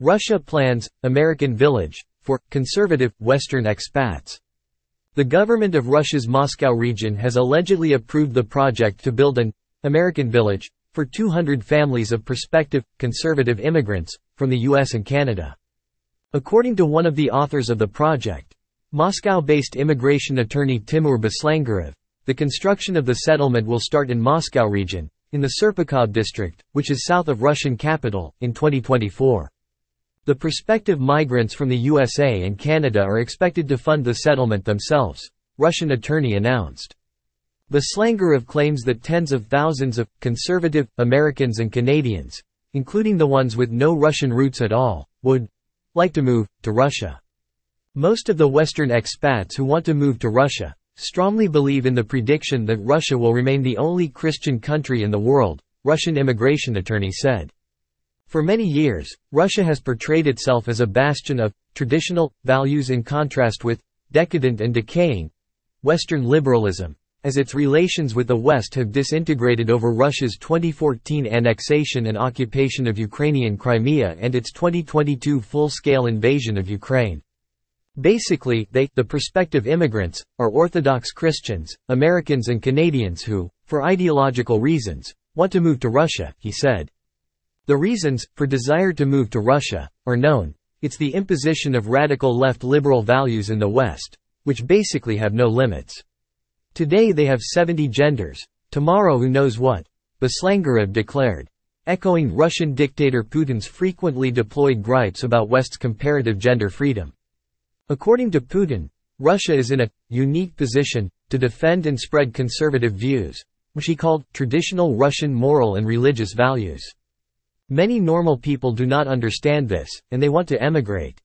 Russia plans, American Village, for conservative, Western expats. The government of Russia's Moscow region has allegedly approved the project to build an American Village for 200 families of prospective, conservative immigrants from the US and Canada. According to one of the authors of the project, Moscow-based immigration attorney Timur Beslangarev, the construction of the settlement will start in Moscow region, in the Serpukhov district, which is south of Russian capital, in 2024. The prospective migrants from the USA and Canada are expected to fund the settlement themselves, Russian attorney announced. Beslangarev claims that tens of thousands of conservative Americans and Canadians, including the ones with no Russian roots at all, would like to move to Russia. Most of the Western expats who want to move to Russia strongly believe in the prediction that Russia will remain the only Christian country in the world, Russian immigration attorney said. For many years, Russia has portrayed itself as a bastion of traditional values in contrast with decadent and decaying Western liberalism, as its relations with the West have disintegrated over Russia's 2014 annexation and occupation of Ukrainian Crimea and its 2022 full-scale invasion of Ukraine. Basically, they, the prospective immigrants, are Orthodox Christians, Americans and Canadians who, for ideological reasons, want to move to Russia, he said. The reasons, for desire to move to Russia, are known. It's the imposition of radical left liberal values in the West, which basically have no limits. Today they have 70 genders, tomorrow who knows what, Beslangarev declared. Echoing Russian dictator Putin's frequently deployed gripes about West's comparative gender freedom. According to Putin, Russia is in a unique position to defend and spread conservative views, which he called traditional Russian moral and religious values. Many normal people do not understand this, and they want to emigrate.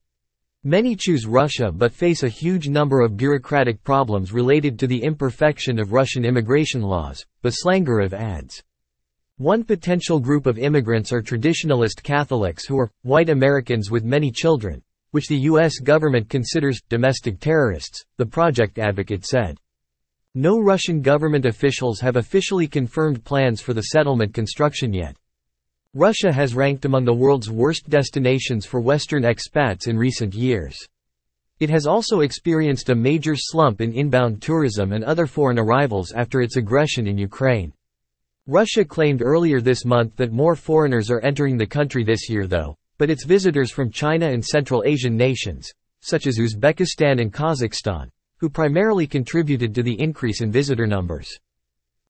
Many choose Russia but face a huge number of bureaucratic problems related to the imperfection of Russian immigration laws, Beslangarev adds. One potential group of immigrants are traditionalist Catholics who are white Americans with many children, which the U.S. government considers domestic terrorists, the project advocate said. No Russian government officials have officially confirmed plans for the settlement construction yet. Russia has ranked among the world's worst destinations for Western expats in recent years. It has also experienced a major slump in inbound tourism and other foreign arrivals after its aggression in Ukraine. Russia claimed earlier this month that more foreigners are entering the country this year though, but its visitors from China and Central Asian nations, such as Uzbekistan and Kazakhstan, who primarily contributed to the increase in visitor numbers.